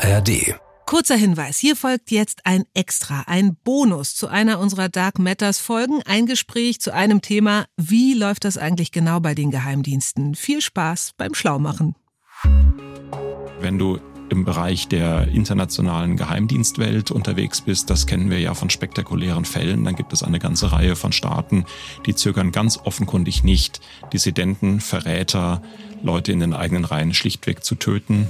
ARD. Kurzer Hinweis, hier folgt jetzt ein Extra, ein Bonus zu einer unserer Dark Matters Folgen, ein Gespräch zu einem Thema, wie läuft das eigentlich genau bei den Geheimdiensten? Viel Spaß beim Schlaumachen. Wenn du im Bereich der internationalen Geheimdienstwelt unterwegs bist, das kennen wir ja von spektakulären Fällen, dann gibt es eine ganze Reihe von Staaten, die zögern ganz offenkundig nicht, Dissidenten, Verräter, Leute in den eigenen Reihen schlichtweg zu töten.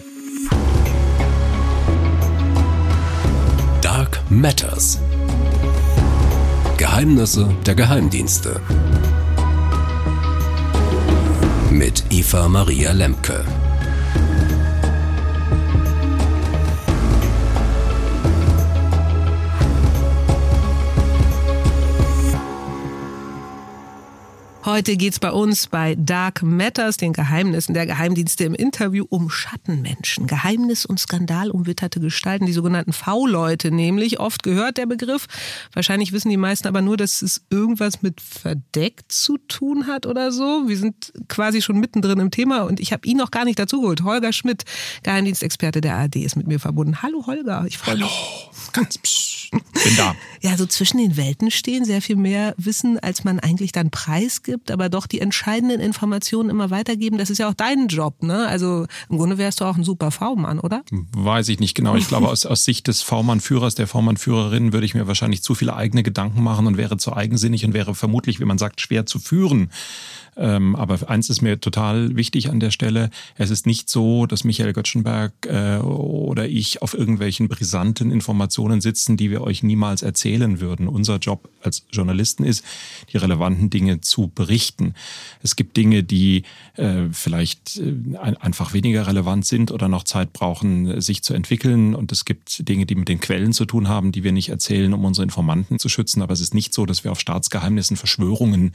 Matters. Geheimnisse der Geheimdienste. Mit Eva Maria Lemke. Heute geht's bei uns bei Dark Matters, den Geheimnissen der Geheimdienste im Interview um Schattenmenschen. Geheimnis und Skandal umwitterte Gestalten, die sogenannten V-Leute nämlich. Oft gehört der Begriff. Wahrscheinlich wissen die meisten aber nur, dass es irgendwas mit verdeckt zu tun hat oder so. Wir sind quasi schon mittendrin im Thema und ich habe ihn noch gar nicht dazugeholt. Holger Schmidt, Geheimdienstexperte der ARD, ist mit mir verbunden. Hallo Holger, ich freue mich. Hallo, ganz psch, bin da. Ja, so zwischen den Welten stehen, sehr viel mehr Wissen, als man eigentlich dann preisgibt gibt, aber doch die entscheidenden Informationen immer weitergeben. Das ist ja auch dein Job, ne? Also im Grunde wärst du auch ein super V-Mann, oder? Weiß ich nicht genau. Ich glaube, aus, aus Sicht des V-Mann-Führers, der V-Mann-Führerin würde ich mir wahrscheinlich zu viele eigene Gedanken machen und wäre zu eigensinnig und wäre vermutlich, wie man sagt, schwer zu führen. Ähm, aber eins ist mir total wichtig an der Stelle. Es ist nicht so, dass Michael Göttschenberg äh, oder ich auf irgendwelchen brisanten Informationen sitzen, die wir euch niemals erzählen würden. Unser Job als Journalisten ist, die relevanten Dinge zu berichten. Es gibt Dinge, die äh, vielleicht äh, einfach weniger relevant sind oder noch Zeit brauchen, sich zu entwickeln. Und es gibt Dinge, die mit den Quellen zu tun haben, die wir nicht erzählen, um unsere Informanten zu schützen. Aber es ist nicht so, dass wir auf Staatsgeheimnissen, Verschwörungen,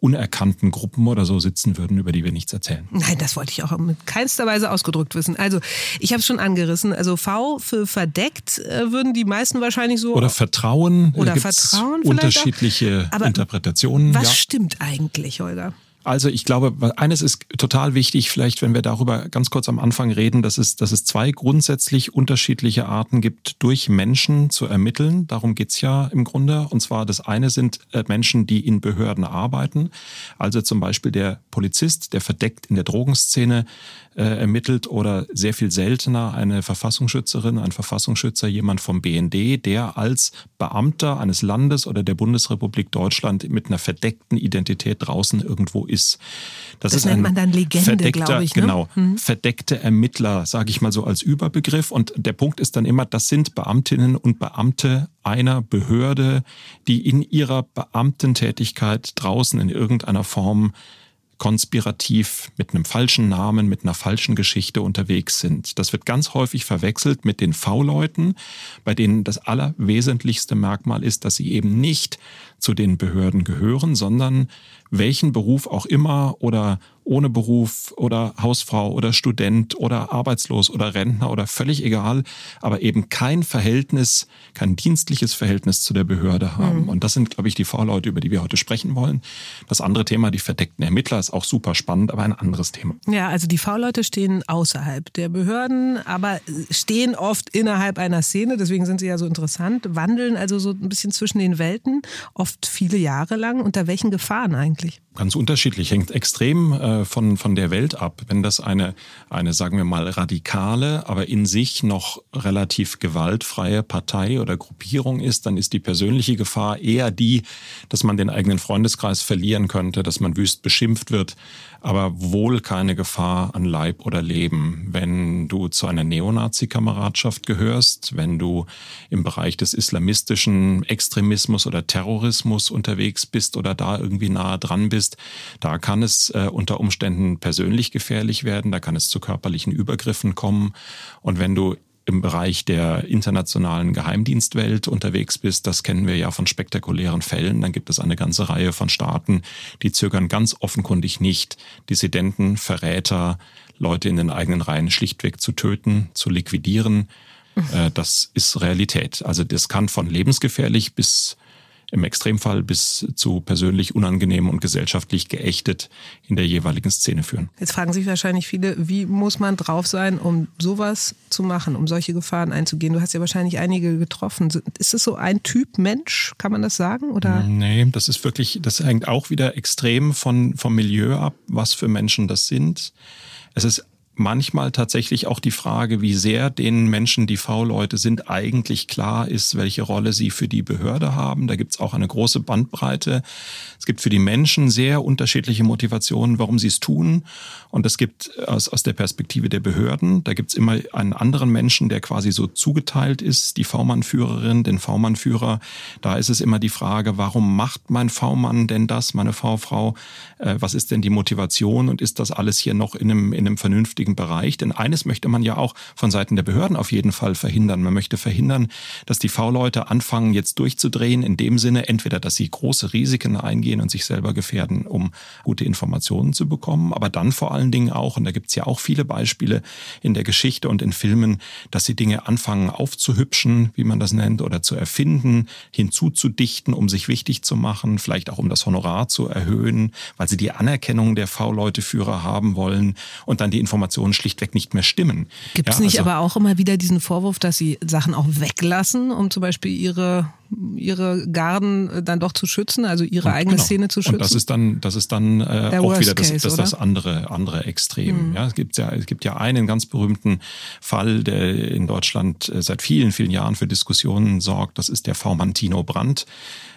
unerkannten Gruppen Gruppen oder so sitzen würden, über die wir nichts erzählen. Nein, das wollte ich auch mit keinster Weise ausgedrückt wissen. Also ich habe es schon angerissen. Also V für verdeckt äh, würden die meisten wahrscheinlich so. Oder Vertrauen. Oder Vertrauen. Unterschiedliche Interpretationen. Was ja. stimmt eigentlich, Holger? Also ich glaube, eines ist total wichtig, vielleicht wenn wir darüber ganz kurz am Anfang reden, dass es, dass es zwei grundsätzlich unterschiedliche Arten gibt, durch Menschen zu ermitteln. Darum geht's ja im Grunde. Und zwar das eine sind äh, Menschen, die in Behörden arbeiten. Also zum Beispiel der Polizist, der verdeckt in der Drogenszene ermittelt oder sehr viel seltener eine Verfassungsschützerin, ein Verfassungsschützer, jemand vom BND, der als Beamter eines Landes oder der Bundesrepublik Deutschland mit einer verdeckten Identität draußen irgendwo ist. Das, das ist nennt man dann Legende, glaube ich. Ne? Genau, hm. verdeckte Ermittler, sage ich mal so als Überbegriff. Und der Punkt ist dann immer, das sind Beamtinnen und Beamte einer Behörde, die in ihrer Beamtentätigkeit draußen in irgendeiner Form konspirativ mit einem falschen Namen, mit einer falschen Geschichte unterwegs sind. Das wird ganz häufig verwechselt mit den V-Leuten, bei denen das allerwesentlichste Merkmal ist, dass sie eben nicht zu den Behörden gehören, sondern welchen Beruf auch immer oder ohne Beruf oder Hausfrau oder Student oder arbeitslos oder Rentner oder völlig egal, aber eben kein Verhältnis, kein dienstliches Verhältnis zu der Behörde haben. Mhm. Und das sind, glaube ich, die V-Leute, über die wir heute sprechen wollen. Das andere Thema, die verdeckten Ermittler, ist auch super spannend, aber ein anderes Thema. Ja, also die V-Leute stehen außerhalb der Behörden, aber stehen oft innerhalb einer Szene, deswegen sind sie ja so interessant, wandeln also so ein bisschen zwischen den Welten, oft viele Jahre lang. Unter welchen Gefahren eigentlich? Ganz unterschiedlich, hängt extrem äh, von, von der Welt ab. Wenn das eine, eine, sagen wir mal, radikale, aber in sich noch relativ gewaltfreie Partei oder Gruppierung ist, dann ist die persönliche Gefahr eher die, dass man den eigenen Freundeskreis verlieren könnte, dass man wüst beschimpft wird, aber wohl keine Gefahr an Leib oder Leben. Wenn du zu einer Neonazi-Kameradschaft gehörst, wenn du im Bereich des islamistischen Extremismus oder Terrorismus unterwegs bist oder da irgendwie nahe dran bist, ist, da kann es äh, unter Umständen persönlich gefährlich werden, da kann es zu körperlichen Übergriffen kommen. Und wenn du im Bereich der internationalen Geheimdienstwelt unterwegs bist, das kennen wir ja von spektakulären Fällen, dann gibt es eine ganze Reihe von Staaten, die zögern ganz offenkundig nicht, Dissidenten, Verräter, Leute in den eigenen Reihen schlichtweg zu töten, zu liquidieren. Mhm. Das ist Realität. Also das kann von lebensgefährlich bis im Extremfall bis zu persönlich unangenehm und gesellschaftlich geächtet in der jeweiligen Szene führen. Jetzt fragen sich wahrscheinlich viele, wie muss man drauf sein, um sowas zu machen, um solche Gefahren einzugehen? Du hast ja wahrscheinlich einige getroffen. Ist es so ein Typ Mensch, kann man das sagen? Oder? Nee, das ist wirklich, das hängt auch wieder extrem von, vom Milieu ab, was für Menschen das sind. Es ist manchmal tatsächlich auch die Frage, wie sehr den Menschen, die V-Leute sind, eigentlich klar ist, welche Rolle sie für die Behörde haben. Da gibt es auch eine große Bandbreite. Es gibt für die Menschen sehr unterschiedliche Motivationen, warum sie es tun. Und es gibt aus, aus der Perspektive der Behörden, da gibt es immer einen anderen Menschen, der quasi so zugeteilt ist, die V-Mann-Führerin, den V-Mann-Führer. Da ist es immer die Frage, warum macht mein V-Mann denn das, meine V-Frau? Äh, was ist denn die Motivation und ist das alles hier noch in einem, in einem vernünftigen richtigen Bereich. Denn eines möchte man ja auch von Seiten der Behörden auf jeden Fall verhindern. Man möchte verhindern, dass die V-Leute anfangen, jetzt durchzudrehen, in dem Sinne, entweder, dass sie große Risiken eingehen und sich selber gefährden, um gute Informationen zu bekommen, aber dann vor allen Dingen auch, und da gibt es ja auch viele Beispiele in der Geschichte und in Filmen, dass sie Dinge anfangen aufzuhübschen, wie man das nennt, oder zu erfinden, hinzuzudichten, um sich wichtig zu machen, vielleicht auch um das Honorar zu erhöhen, weil sie die Anerkennung der V-Leute-Führer haben wollen und dann die Informationen Informationen schlichtweg nicht mehr stimmen. Gibt es ja, nicht also, aber auch immer wieder diesen Vorwurf, dass sie Sachen auch weglassen, um zum Beispiel ihre ihre Garden äh, dann doch zu schützen, also ihre und, eigene genau. Szene zu schützen. Und das ist dann, das ist dann äh, auch wieder das, Case, das, das andere, andere Extrem. Mhm. Ja, es gibt ja, es gibt ja einen ganz berühmten Fall, der in Deutschland äh, seit vielen, vielen Jahren für Diskussionen sorgt. Das ist der V-Mantino Brandt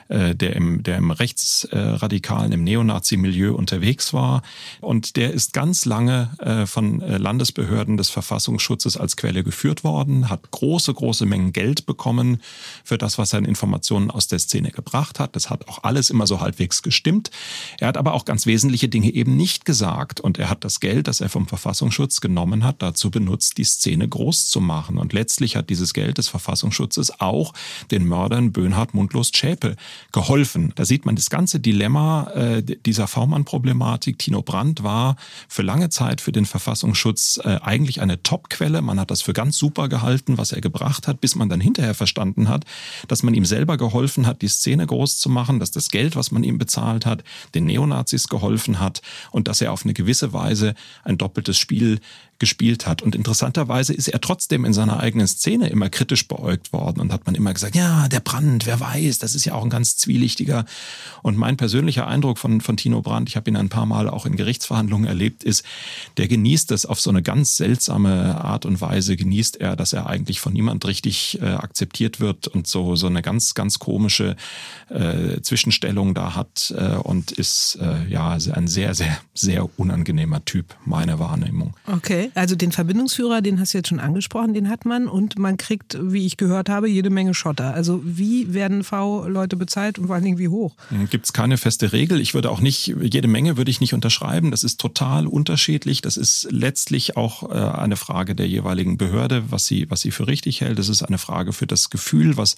äh, der im, der im rechtsradikalen, im Neonazi-Milieu unterwegs war. Und der ist ganz lange äh, von äh, Landesbehörden des Verfassungsschutzes als Quelle geführt worden, hat große, große Mengen Geld bekommen für das, was er an Informationen aus der Szene gebracht hat. Das hat auch alles immer so halbwegs gestimmt. Er hat aber auch ganz wesentliche Dinge eben nicht gesagt. Und er hat das Geld, das er vom Verfassungsschutz genommen hat, dazu benutzt, die Szene groß zu machen. Und letztlich hat dieses Geld des Verfassungsschutzes auch den Mördern Böhnhardt Mundlos Schäpe geholfen. Da sieht man das ganze Dilemma äh, dieser V-Mann-Problematik. Tino Brandt war für lange Zeit für den Verfassungsschutz äh, eigentlich eine Top-Quelle. Man hat das für ganz super gehalten, was er gebracht hat, bis man dann hinterher verstanden hat, dass man ihm selber geholfen hat, die Szene groß zu machen, dass das Geld, was man ihm bezahlt hat, den Neonazis geholfen hat und dass er auf eine gewisse Weise ein doppeltes Spiel gespielt hat. Und interessanterweise ist er trotzdem in seiner eigenen Szene immer kritisch beäugt worden und hat man immer gesagt, ja, der Brand, wer weiß, das ist ja auch ein ganz zwielichtiger. Und mein persönlicher Eindruck von, von Tino Brandt, ich habe ihn ein paar Mal auch in Gerichtsverhandlungen erlebt, ist, der genießt es auf so eine ganz seltsame Art und Weise, genießt er, dass er eigentlich von niemand richtig äh, akzeptiert wird und so, so eine ganz, ganz komische äh, Zwischenstellung da hat äh, und ist äh, ja ein sehr, sehr, sehr unangenehmer Typ, meine Wahrnehmung. Okay also den Verbindungsführer, den hast du jetzt schon angesprochen, den hat man und man kriegt, wie ich gehört habe, jede Menge Schotter. Also wie werden V-Leute bezahlt und vor allen Dingen wie hoch? Hm, Gibt es keine feste Regel. Ich würde auch nicht, jede Menge würde ich nicht unterschreiben. Das ist total unterschiedlich. Das ist letztlich auch äh, eine Frage der jeweiligen Behörde, was sie, was sie für richtig hält. Das ist eine Frage für das Gefühl, was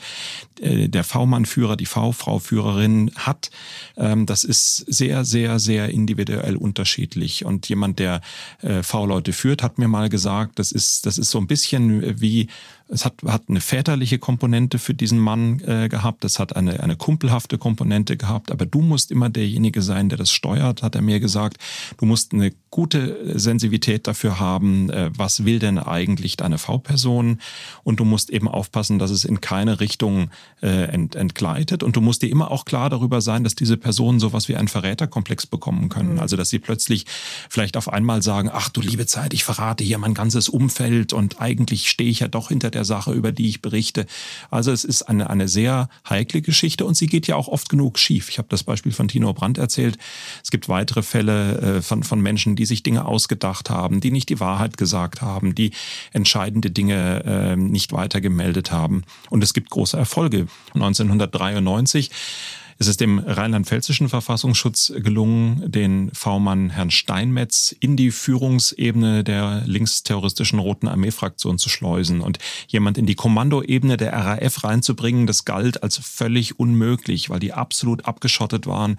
äh, der V-Mann-Führer, die V-Frau-Führerin hat. Ähm, das ist sehr, sehr, sehr individuell unterschiedlich. Und jemand, der äh, V-Leute führt, hat mir mal gesagt, das ist, das ist so ein bisschen wie es hat, hat eine väterliche Komponente für diesen Mann äh, gehabt, es hat eine, eine kumpelhafte Komponente gehabt, aber du musst immer derjenige sein, der das steuert, hat er mir gesagt. Du musst eine gute Sensibilität dafür haben, äh, was will denn eigentlich deine V-Person und du musst eben aufpassen, dass es in keine Richtung äh, ent, entgleitet und du musst dir immer auch klar darüber sein, dass diese Personen sowas wie einen Verräterkomplex bekommen können. Mhm. Also dass sie plötzlich vielleicht auf einmal sagen, ach du liebe Zeit, ich verrate hier mein ganzes Umfeld und eigentlich stehe ich ja doch hinter der der Sache, über die ich berichte. Also es ist eine, eine sehr heikle Geschichte und sie geht ja auch oft genug schief. Ich habe das Beispiel von Tino Brandt erzählt. Es gibt weitere Fälle äh, von, von Menschen, die sich Dinge ausgedacht haben, die nicht die Wahrheit gesagt haben, die entscheidende Dinge äh, nicht weitergemeldet haben. Und es gibt große Erfolge. 1993 Es ist dem rheinland-pfälzischen Verfassungsschutz gelungen, den V-Mann Herrn Steinmetz in die Führungsebene der linksterroristischen Roten Armee-Fraktion zu schleusen und jemand in die Kommandoebene der RAF reinzubringen. Das galt als völlig unmöglich, weil die absolut abgeschottet waren,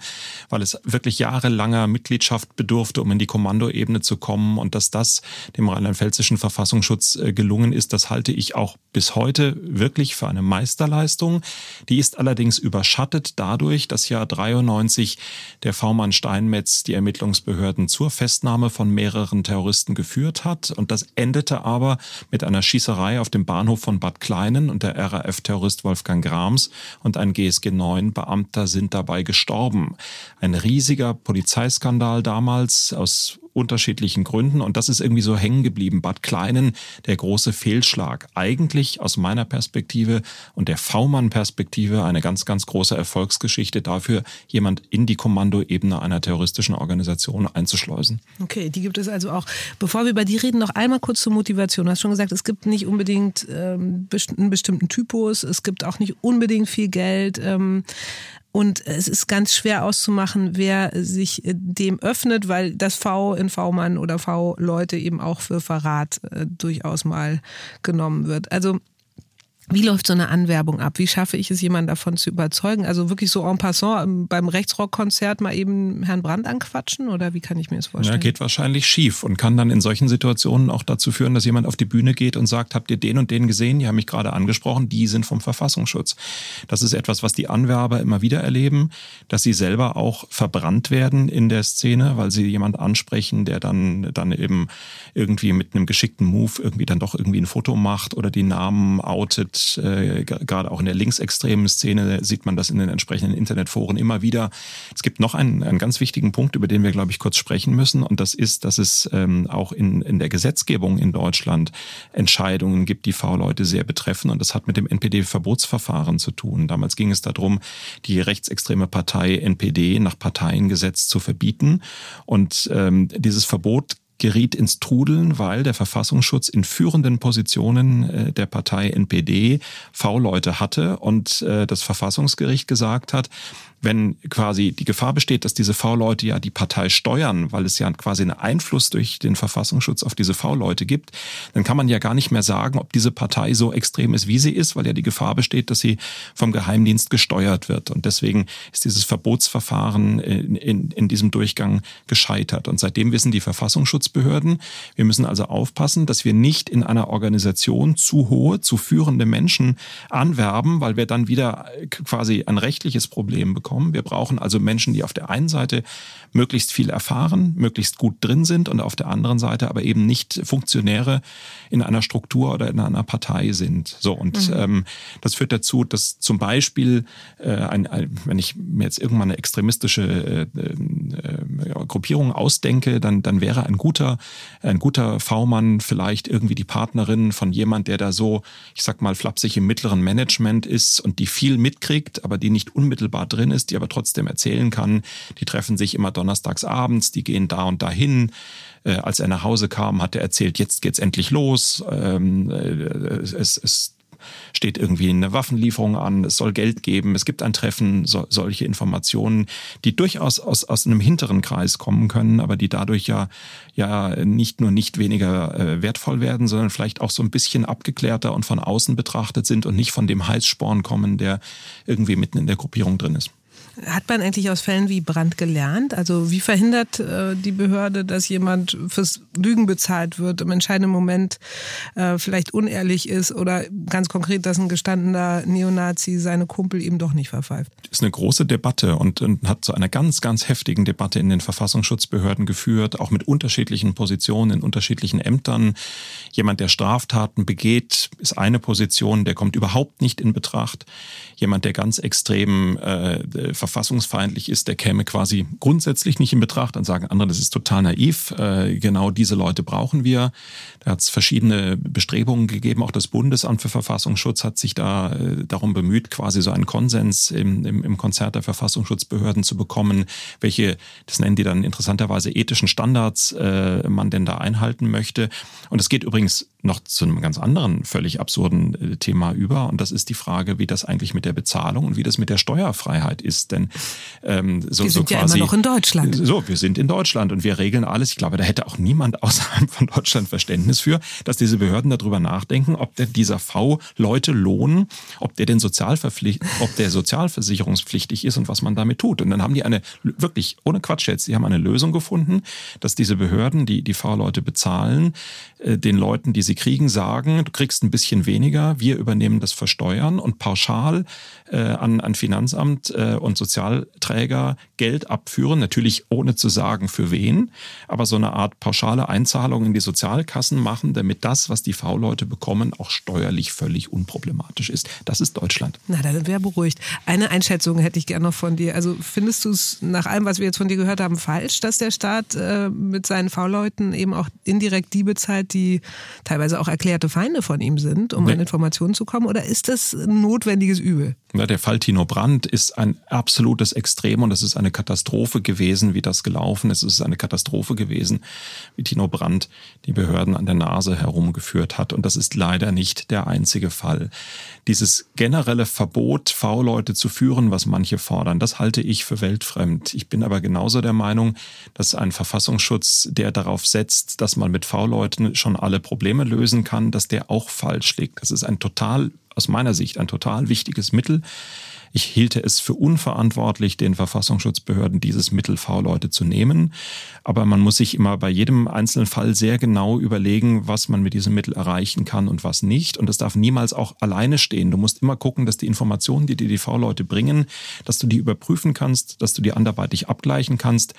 weil es wirklich jahrelanger Mitgliedschaft bedurfte, um in die Kommandoebene zu kommen und dass das dem rheinland-pfälzischen Verfassungsschutz äh, gelungen ist, das halte ich auch bis heute wirklich für eine Meisterleistung. Die ist allerdings überschattet dadurch, dass ja 93 der V-Mann Steinmetz die Ermittlungsbehörden zur Festnahme von mehreren Terroristen geführt hat. Und das endete aber mit einer Schießerei auf dem Bahnhof von Bad Kleinen und der RAF-Terrorist Wolfgang Grams und ein GSG 9 Beamter sind dabei gestorben. Ein riesiger Polizeiskandal damals aus unterschiedlichen Gründen. Und das ist irgendwie so hängen geblieben. Bad Kleinen, der große Fehlschlag. Eigentlich aus meiner Perspektive und der V-Mann-Perspektive eine ganz, ganz große Erfolgsgeschichte dafür, jemand in die Kommandoebene einer terroristischen Organisation einzuschleusen. Okay, die gibt es also auch. Bevor wir über die reden, noch einmal kurz zur Motivation. Du hast schon gesagt, es gibt nicht unbedingt ähm, einen bestimmten Typus, es gibt auch nicht unbedingt viel Geld. Ähm, und es ist ganz schwer auszumachen, wer sich äh, dem öffnet, weil das V in V-Mann oder V-Leute eben auch für Verrat äh, durchaus mal genommen wird. Also wie läuft so eine Anwerbung ab? Wie schaffe ich es, jemanden davon zu überzeugen? Also wirklich so en passant ähm, beim Rechtsrockkonzert mal eben Herrn Brandt anquatschen oder wie kann ich mir das vorstellen? Ja, geht wahrscheinlich schief und kann dann in solchen Situationen auch dazu führen, dass jemand auf die Bühne geht und sagt, habt ihr den und den gesehen? Die haben mich gerade angesprochen, die sind vom Verfassungsschutz. Das ist etwas, was die Anwerber immer wieder erleben, dass sie selber auch verbrannt werden in der Szene, weil sie jemand ansprechen, der dann, dann eben irgendwie mit einem geschickten Move irgendwie dann doch irgendwie ein Foto macht oder die Namen outet äh, gerade auch in der linksextremen Szene sieht man das in den entsprechenden Internetforen immer wieder. Es gibt noch einen, einen ganz wichtigen Punkt, über den wir, glaube ich, kurz sprechen müssen. Und das ist, dass es ähm, auch in, in der Gesetzgebung in Deutschland Entscheidungen gibt, die V-Leute sehr betreffen. Und das hat mit dem NPD-Verbotsverfahren zu tun. Damals ging es darum, die rechtsextreme Partei NPD nach Parteiengesetz zu verbieten. Und ähm, dieses Verbot geriet ins Trudeln, weil der Verfassungsschutz in führenden Positionen äh, der Partei NPD V-Leute hatte und äh, das Verfassungsgericht gesagt hat, wenn quasi die Gefahr besteht, dass diese V-Leute ja die Partei steuern, weil es ja quasi einen Einfluss durch den Verfassungsschutz auf diese V-Leute gibt, dann kann man ja gar nicht mehr sagen, ob diese Partei so extrem ist, wie sie ist, weil ja die Gefahr besteht, dass sie vom Geheimdienst gesteuert wird. Und deswegen ist dieses Verbotsverfahren in, in, in diesem Durchgang gescheitert. Und seitdem wissen die Verfassungsschutzbehörden, wir müssen also aufpassen, dass wir nicht in einer Organisation zu hohe, zu führende Menschen anwerben, weil wir dann wieder quasi ein rechtliches Problem bekommen kommen. Wir brauchen also Menschen, die auf der einen Seite möglichst viel erfahren, möglichst gut drin sind und auf der anderen Seite aber eben nicht Funktionäre in einer Struktur oder in einer Partei sind. So und mhm. ähm, das führt dazu, dass zum Beispiel äh, ein, ein, wenn ich mir jetzt irgendwann eine extremistische äh, äh, Gruppierung ausdenke, dann dann wäre ein guter ein guter V-Mann vielleicht irgendwie die Partnerin von jemand, der da so, ich sag mal flapsig im mittleren Management ist und die viel mitkriegt, aber die nicht unmittelbar drin ist ist, die aber trotzdem erzählen kann. Die treffen sich immer donnerstags abends, die gehen da und dahin. Äh, als er nach Hause kam, hat er erzählt, jetzt geht's endlich los. Ähm, äh, es, es steht irgendwie eine Waffenlieferung an, es soll Geld geben, es gibt ein Treffen, so, solche Informationen, die durchaus aus, aus einem hinteren Kreis kommen können, aber die dadurch ja, ja nicht nur nicht weniger äh, wertvoll werden, sondern vielleicht auch so ein bisschen abgeklärter und von außen betrachtet sind und nicht von dem Heißsporn kommen, der irgendwie mitten in der Gruppierung drin ist. Hat man eigentlich aus Fällen wie Brand gelernt? Also wie verhindert äh, die Behörde, dass jemand fürs Lügen bezahlt wird, im entscheidenden Moment äh, vielleicht unehrlich ist oder ganz konkret, dass ein gestandener Neonazi seine Kumpel eben doch nicht verpfeift? Das ist eine große Debatte und, und hat zu einer ganz, ganz heftigen Debatte in den Verfassungsschutzbehörden geführt, auch mit unterschiedlichen Positionen in unterschiedlichen Ämtern. Jemand, der Straftaten begeht, ist eine Position, der kommt überhaupt nicht in Betracht. Jemand, der ganz extrem äh, verfassungsfeindlich ist, der käme quasi grundsätzlich nicht in Betracht. Dann sagen andere, das ist total naiv. Äh, genau diese Leute brauchen wir. Da hat es verschiedene Bestrebungen gegeben. Auch das Bundesamt für Verfassungsschutz hat sich da äh, darum bemüht, quasi so einen Konsens im, im, im Konzert der Verfassungsschutzbehörden zu bekommen, welche, das nennen die dann interessanterweise ethischen Standards, äh, man denn da einhalten möchte. Und es geht übrigens noch zu einem ganz anderen, völlig absurden äh, Thema über. Und das ist die Frage, wie das eigentlich mit der Bezahlung und wie das mit der Steuerfreiheit ist. Denn ähm, so, wir sind so quasi, ja immer noch in Deutschland. So, wir sind in Deutschland und wir regeln alles. Ich glaube, da hätte auch niemand außerhalb von Deutschland Verständnis für, dass diese Behörden darüber nachdenken, ob der, dieser V Leute lohnen, ob der den Sozialverpflicht, ob der sozialversicherungspflichtig ist und was man damit tut. Und dann haben die eine, wirklich ohne Quatsch jetzt, die haben eine Lösung gefunden, dass diese Behörden, die die V-Leute bezahlen, äh, den Leuten, die sie kriegen, sagen, du kriegst ein bisschen weniger, wir übernehmen das Versteuern und pauschal äh, an, an Finanzamt äh, und Sozialträger Geld abführen, natürlich ohne zu sagen, für wen, aber so eine Art pauschale Einzahlung in die Sozialkassen machen, damit das, was die V-Leute bekommen, auch steuerlich völlig unproblematisch ist. Das ist Deutschland. Na, da wir beruhigt. Eine Einschätzung hätte ich gerne noch von dir. Also findest du es nach allem, was wir jetzt von dir gehört haben, falsch, dass der Staat äh, mit seinen V-Leuten eben auch indirekt die bezahlt, die teilweise auch erklärte Feinde von ihm sind, um nee. an Informationen zu kommen? Oder ist das ein notwendiges Übel? Ja, der Fall Tino Brandt ist ein absolutes Extrem und es ist eine Katastrophe gewesen, wie das gelaufen ist. Es ist eine Katastrophe gewesen, wie Tino Brandt die Behörden an der Nase herumgeführt hat. Und das ist leider nicht der einzige Fall. Dieses generelle Verbot, V-Leute zu führen, was manche fordern, das halte ich für weltfremd. Ich bin aber genauso der Meinung, dass ein Verfassungsschutz, der darauf setzt, dass man mit V-Leuten schon alle Probleme lösen kann, dass der auch falsch liegt. Das ist ein total aus meiner Sicht ein total wichtiges Mittel. Ich hielte es für unverantwortlich, den Verfassungsschutzbehörden dieses Mittel V-Leute zu nehmen. Aber man muss sich immer bei jedem einzelnen Fall sehr genau überlegen, was man mit diesem Mittel erreichen kann und was nicht. Und das darf niemals auch alleine stehen. Du musst immer gucken, dass die Informationen, die dir die V-Leute bringen, dass du die überprüfen kannst, dass du die anderweitig abgleichen kannst.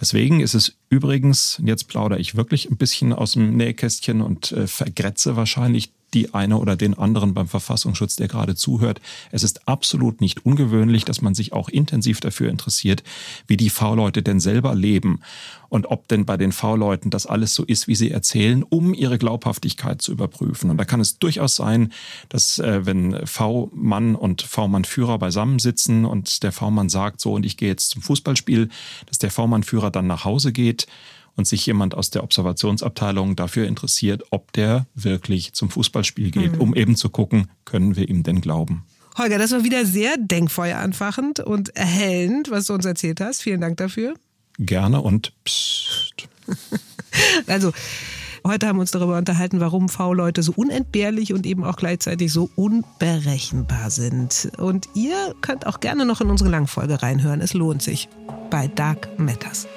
Deswegen ist es übrigens, jetzt plaudere ich wirklich ein bisschen aus dem Nähkästchen und äh, vergrätze wahrscheinlich die eine oder den anderen beim Verfassungsschutz, der gerade zuhört. Es ist absolut nicht ungewöhnlich, dass man sich auch intensiv dafür interessiert, wie die V-Leute denn selber leben und ob denn bei den V-Leuten das alles so ist, wie sie erzählen, um ihre Glaubhaftigkeit zu überprüfen. Und da kann es durchaus sein, dass äh, wenn V-Mann und V-Mann-Führer beisammensitzen und der V-Mann sagt so und ich gehe jetzt zum Fußballspiel, dass der V-Mann-Führer dann nach Hause geht und sich jemand aus der Observationsabteilung dafür interessiert, ob der wirklich zum Fußballspiel geht, mhm. um eben zu gucken, können wir ihm denn glauben. Holger, das war wieder sehr denkfeueranfachend und erhellend, was du uns erzählt hast. Vielen Dank dafür. Gerne und psst. also, heute haben wir uns darüber unterhalten, warum V-Leute so unentbehrlich und eben auch gleichzeitig so unberechenbar sind. Und ihr könnt auch gerne noch in unsere Langfolge reinhören. Es lohnt sich. Bei Dark Matters.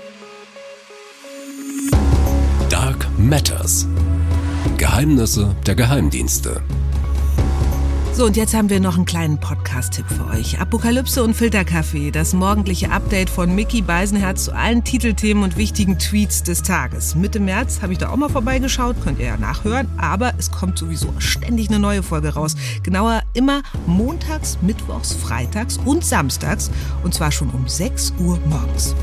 Matters. Geheimnisse der Geheimdienste. So, und jetzt haben wir noch einen kleinen Podcast-Tipp für euch. Apokalypse und Filterkaffee, das morgendliche Update von Mickey Beisenherz zu allen Titelthemen und wichtigen Tweets des Tages. Mitte März habe ich da auch mal vorbeigeschaut, könnt ihr ja nachhören, aber es kommt sowieso ständig eine neue Folge raus. Genauer immer montags, mittwochs, freitags und samstags und zwar schon um 6 Uhr morgens.